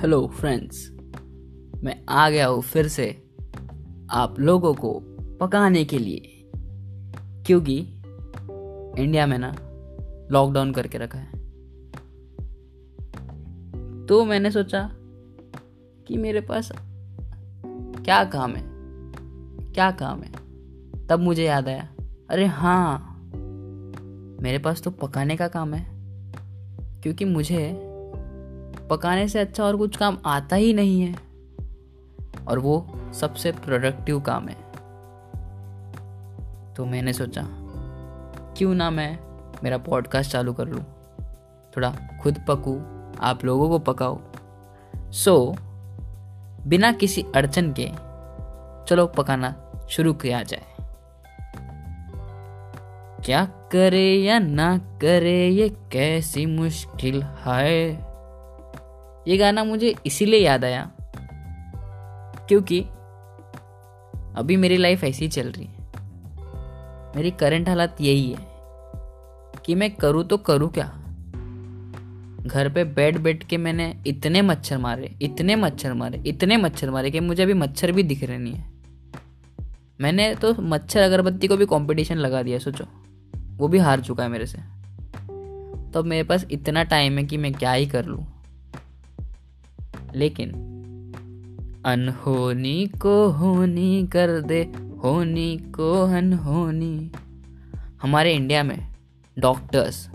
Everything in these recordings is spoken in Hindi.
हेलो फ्रेंड्स मैं आ गया हूँ फिर से आप लोगों को पकाने के लिए, क्योंकि इंडिया में ना लॉकडाउन करके रखा है। तो मैंने सोचा कि मेरे पास क्या काम है? क्या काम है? तब मुझे याद आया, अरे हाँ मेरे पास तो पकाने का काम है, क्योंकि मुझे पकाने से अच्छा और कुछ काम आता ही नहीं है। और वो सबसे प्रोडक्टिव काम है। तो मैंने सोचा क्यों ना मैं मेरा पॉडकास्ट चालू कर लूँ। थोड़ा खुद पकूँ आप लोगों को पकाओ सो so, बिना किसी अड़चन के चलो पकाना शुरू किया जाए। क्या करे या ना करे ये कैसी मुश्किल है? ये गाना मुझे इसीलिए याद आया क्योंकि अभी मेरी लाइफ ऐसी चल रही है। मेरी करंट हालत यही है कि मैं करूँ तो करूँ क्या? घर पे बैठ बैठ के मैंने इतने मच्छर मारे, इतने मच्छर मारे, इतने मच्छर मारे कि मुझे अभी मच्छर भी दिख रहे नहीं है। मैंने तो मच्छर अगरबत्ती को भी कंपटीशन लगा दिया, सोचो। वो भी हार चुका है मेरे से। तो मेरे पास इतना टाइम है कि मैं क्या ही कर लूँ। लेकिन अनहोनी को होनी कर दे, होनी को अनहोनी। हमारे इंडिया में डॉक्टर्स,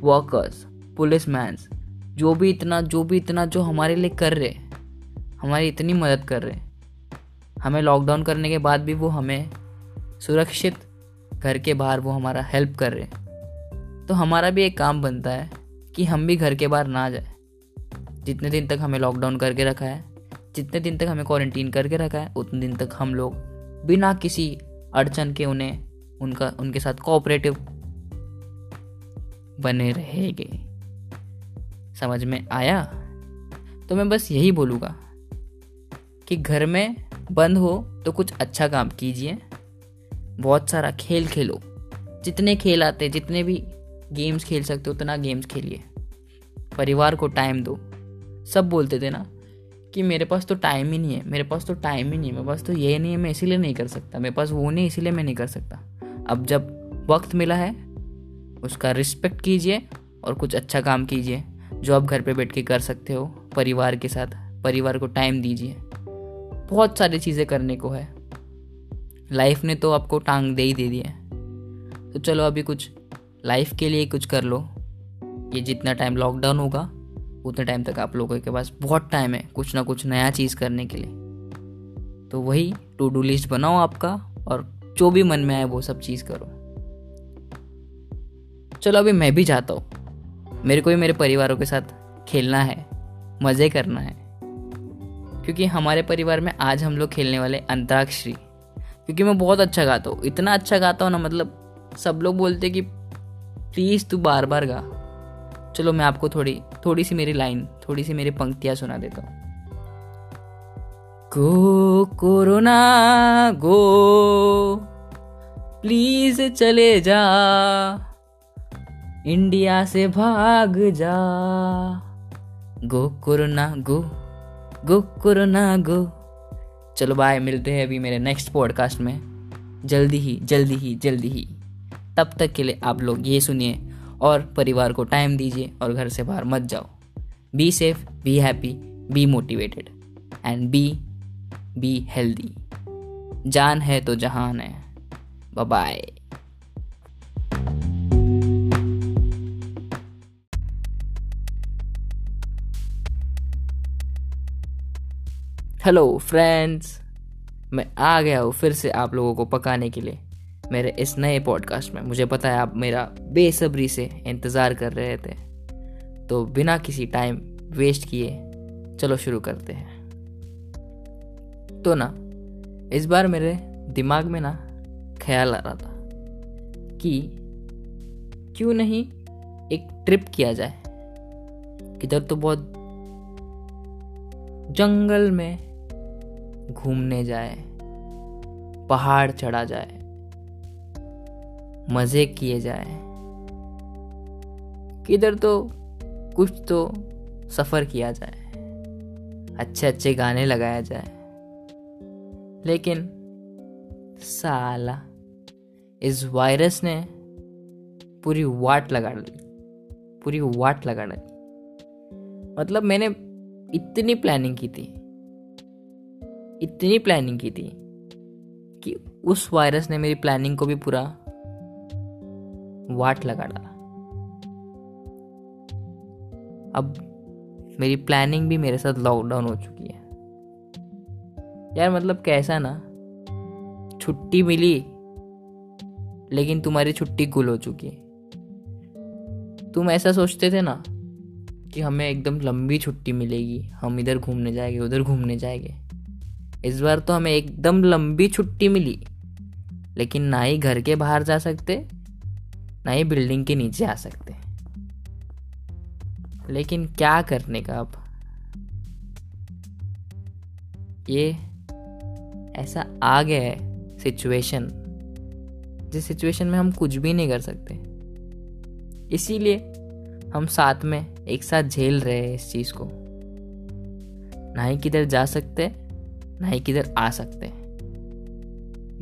वर्कर्स पुलिस मैंस जो भी इतना, जो भी इतना, जो हमारे लिए कर रहे हमारी इतनी मदद कर रहे हमें लॉकडाउन करने के बाद भी वो हमें सुरक्षित घर के बाहर वो हमारा हेल्प कर रहे तो हमारा भी एक काम बनता है कि हम भी घर के बाहर ना जाए। जितने दिन तक हमें लॉकडाउन करके रखा है, जितने दिन तक हमें क्वारंटीन करके रखा है, उतने दिन तक हम लोग बिना किसी अड़चन के उन्हें, उनका, उनके साथ कोऑपरेटिव बने रहेंगे। समझ में आया? तो मैं बस यही बोलूँगा कि घर में बंद हो तो कुछ अच्छा काम कीजिए। बहुत सारा खेल खेलो। जितने खेल आते जितने भी गेम्स खेल सकते हो, उतना गेम्स खेलिए। परिवार को टाइम दो। सब बोलते थे ना कि मेरे पास तो टाइम ही नहीं है, मेरे पास तो टाइम ही नहीं है, मेरे पास तो ये नहीं है, मैं इसीलिए नहीं कर सकता, मेरे पास वो नहीं इसीलिए मैं नहीं कर सकता। अब जब वक्त मिला है, उसका रिस्पेक्ट कीजिए और कुछ अच्छा काम कीजिए, जो आप घर पे बैठ के कर सकते हो, परिवार के साथ, परिवार को टाइम दीजिए। बहुत सारी चीज़ें करने को है। लाइफ ने तो आपको टांग दे ही दे दी है। तो चलो अभी कुछ लाइफ के लिए कुछ कर लो। ये जितना टाइम लॉकडाउन होगा उतने टाइम तक आप लोगों के पास बहुत टाइम है कुछ ना कुछ नया चीज़ करने के लिए। तो वही टू डू लिस्ट बनाओ आपका और जो भी मन में आए वो सब चीज़ करो। चलो अभी मैं भी जाता हूँ। मेरे को भी मेरे परिवारों के साथ खेलना है, मज़े करना है। क्योंकि हमारे परिवार में आज हम लोग खेलने वाले अंताक्षरी। क्योंकि मैं बहुत अच्छा गाता हूँ, इतना अच्छा गाता हूँ ना मतलब सब लोग बोलते कि प्लीज़ तू बार बार गा। चलो मैं आपको थोड़ी थोड़ी सी मेरी लाइन थोड़ी सी मेरी पंक्तियाँ सुना देता हूँ। गो कोरोना, गो प्लीज़ चले जा इंडिया से भाग जा। Go corona, go go corona, go. चलो बाय मिलते हैं अभी मेरे नेक्स्ट पॉडकास्ट में। जल्दी ही जल्दी ही जल्दी ही। तब तक के लिए आप लोग ये सुनिए। और परिवार को टाइम दीजिए और घर से बाहर मत जाओ। Be safe be happy be motivated and be be healthy जान है तो जहान है। बाय हेलो फ्रेंड्स मैं आ गया हूँ फिर से आप लोगों को पकाने के लिए। मेरे इस नए पॉडकास्ट में। मुझे पता है आप मेरा बेसब्री से इंतज़ार कर रहे थे। तो बिना किसी टाइम वेस्ट किए, चलो शुरू करते हैं। तो ना, इस बार मेरे दिमाग में ना ख्याल आ रहा था कि क्यों नहीं एक ट्रिप किया जाए। किधर तो बहुत जंगल में घूमने जाए, पहाड़ चढ़ा जाए मज़े किए जाए। किधर तो कुछ तो सफ़र किया जाए। अच्छे अच्छे गाने लगाया जाए। लेकिन साला, इस वायरस ने पूरी वाट लगा ली पूरी वाट लगा ली मतलब मैंने इतनी प्लानिंग की थी। इतनी प्लानिंग की थी कि उस वायरस ने मेरी प्लानिंग को भी पूरा वाट लगा डाला अब मेरी प्लानिंग भी मेरे साथ लॉकडाउन हो चुकी है। यार मतलब कैसा ना, छुट्टी मिली, लेकिन तुम्हारी छुट्टी गुल हो चुकी है। तुम ऐसा सोचते थे ना कि हमें एकदम लंबी छुट्टी मिलेगी, हम इधर घूमने जाएँगे, उधर घूमने जाएँगे। इस बार तो हमें एकदम लंबी छुट्टी मिली, लेकिन ना ही घर के बाहर जा सकते ना ही बिल्डिंग के नीचे आ सकते लेकिन क्या करने का अब? ये ऐसा आ गया है सिचुएशन जिस सिचुएशन में हम कुछ भी नहीं कर सकते। इसीलिए हम साथ में एक साथ झेल रहे हैं इस चीज़ को। ना ही किधर जा सकते, ना ही किधर आ सकते।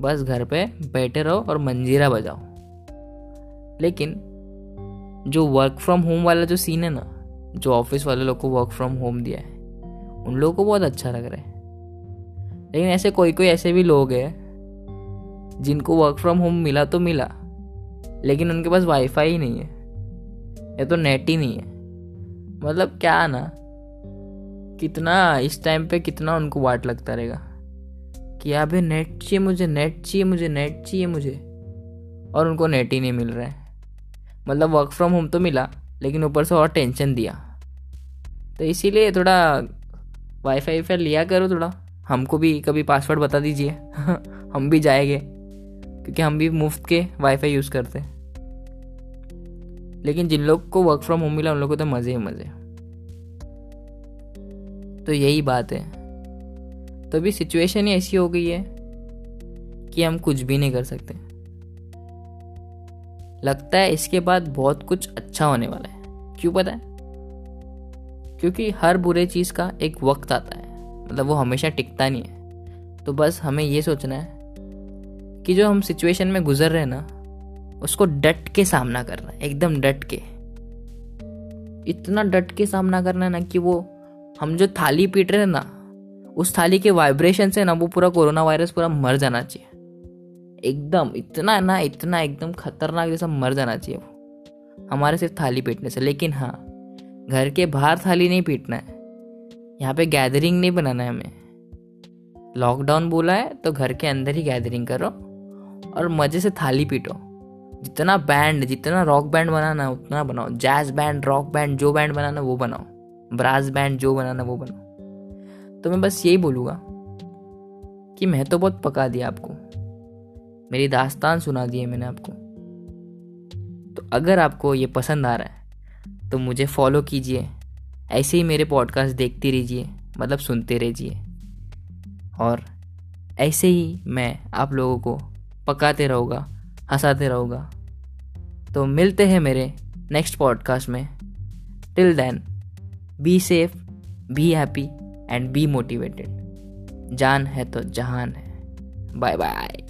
बस घर पे बैठे रहो और मंजीरा बजाओ। लेकिन जो वर्क फ्रॉम होम वाला जो सीन है ना, जो ऑफ़िस वाले लोग को वर्क फ्रॉम होम दिया है, उन लोगों को बहुत अच्छा लग रहा है। लेकिन ऐसे कोई कोई ऐसे भी लोग हैं, जिनको वर्क फ्रॉम होम मिला तो मिला, लेकिन उनके पास वाईफाई ही नहीं है, या तो नेट ही नहीं है। मतलब क्या ना, कितना, इस टाइम पे कितना उनको वाट लगता रहेगा, कि पे नेट चाहिए मुझे नेट चाहिए मुझे नेट चाहिए मुझे, और उनको नेट ही नहीं मिल रहा है। मतलब वर्क फ्रॉम होम तो मिला, लेकिन ऊपर से और टेंशन दिया। तो इसीलिए थोड़ा वाईफाई फाई लिया करो थोड़ा। हमको भी कभी पासवर्ड बता दीजिए। हम भी जाएँगे, क्योंकि हम भी मुफ़्त के वाईफाई यूज़ करते हैं। लेकिन जिन लोग को वर्क फ्रॉम होम मिला, उन लोगों को तो मज़े ही मज़े। तो यही बात है। तो अभी सिचुएशन ही ऐसी हो गई है कि हम कुछ भी नहीं कर सकते। लगता है इसके बाद बहुत कुछ अच्छा होने वाला है। क्यों पता है? क्योंकि हर बुरे चीज़ का एक वक्त आता है। मतलब वो हमेशा टिकता नहीं है। तो बस हमें ये सोचना है कि जो हम सिचुएशन में गुजर रहे हैं ना, उसको डट के सामना करना है। एकदम डट के। इतना डट के सामना करना है ना कि वो हम जो थाली पीट रहे हैं ना, उस थाली के वाइब्रेशन से ना वो पूरा कोरोना वायरस पूरा मर जाना चाहिए। एकदम, इतना ना, इतना एकदम खतरनाक जैसा मर जाना चाहिए वो। हमारे सिर्फ़ थाली पीटने से, लेकिन हाँ घर के बाहर थाली नहीं पीटना है। यहाँ पे गैदरिंग नहीं बनाना है हमें। लॉकडाउन बोला है तो घर के अंदर ही गैदरिंग करो और मज़े से थाली पीटो। जितना बैंड जितना रॉक बैंड बनाना उतना बनाओ। जैज बैंड रॉक बैंड जो बैंड बनाना वो बनाओ। ब्रास बैंड जो बनाना वो बनाओ। तो मैं बस यही बोलूँगा कि मैं तो बहुत पका दिया आपको। मेरी दास्तान सुना दी है मैंने आपको। तो अगर आपको ये पसंद आ रहा है तो मुझे फॉलो कीजिए। ऐसे ही मेरे पॉडकास्ट देखते रहिए मतलब सुनते रहिए। और ऐसे ही मैं आप लोगों को पकाते रहूँगा, हंसाते रहूँगा। तो मिलते हैं मेरे नेक्स्ट पॉडकास्ट में। Till then be safe be happy and be motivated जान है तो जहान है। Bye bye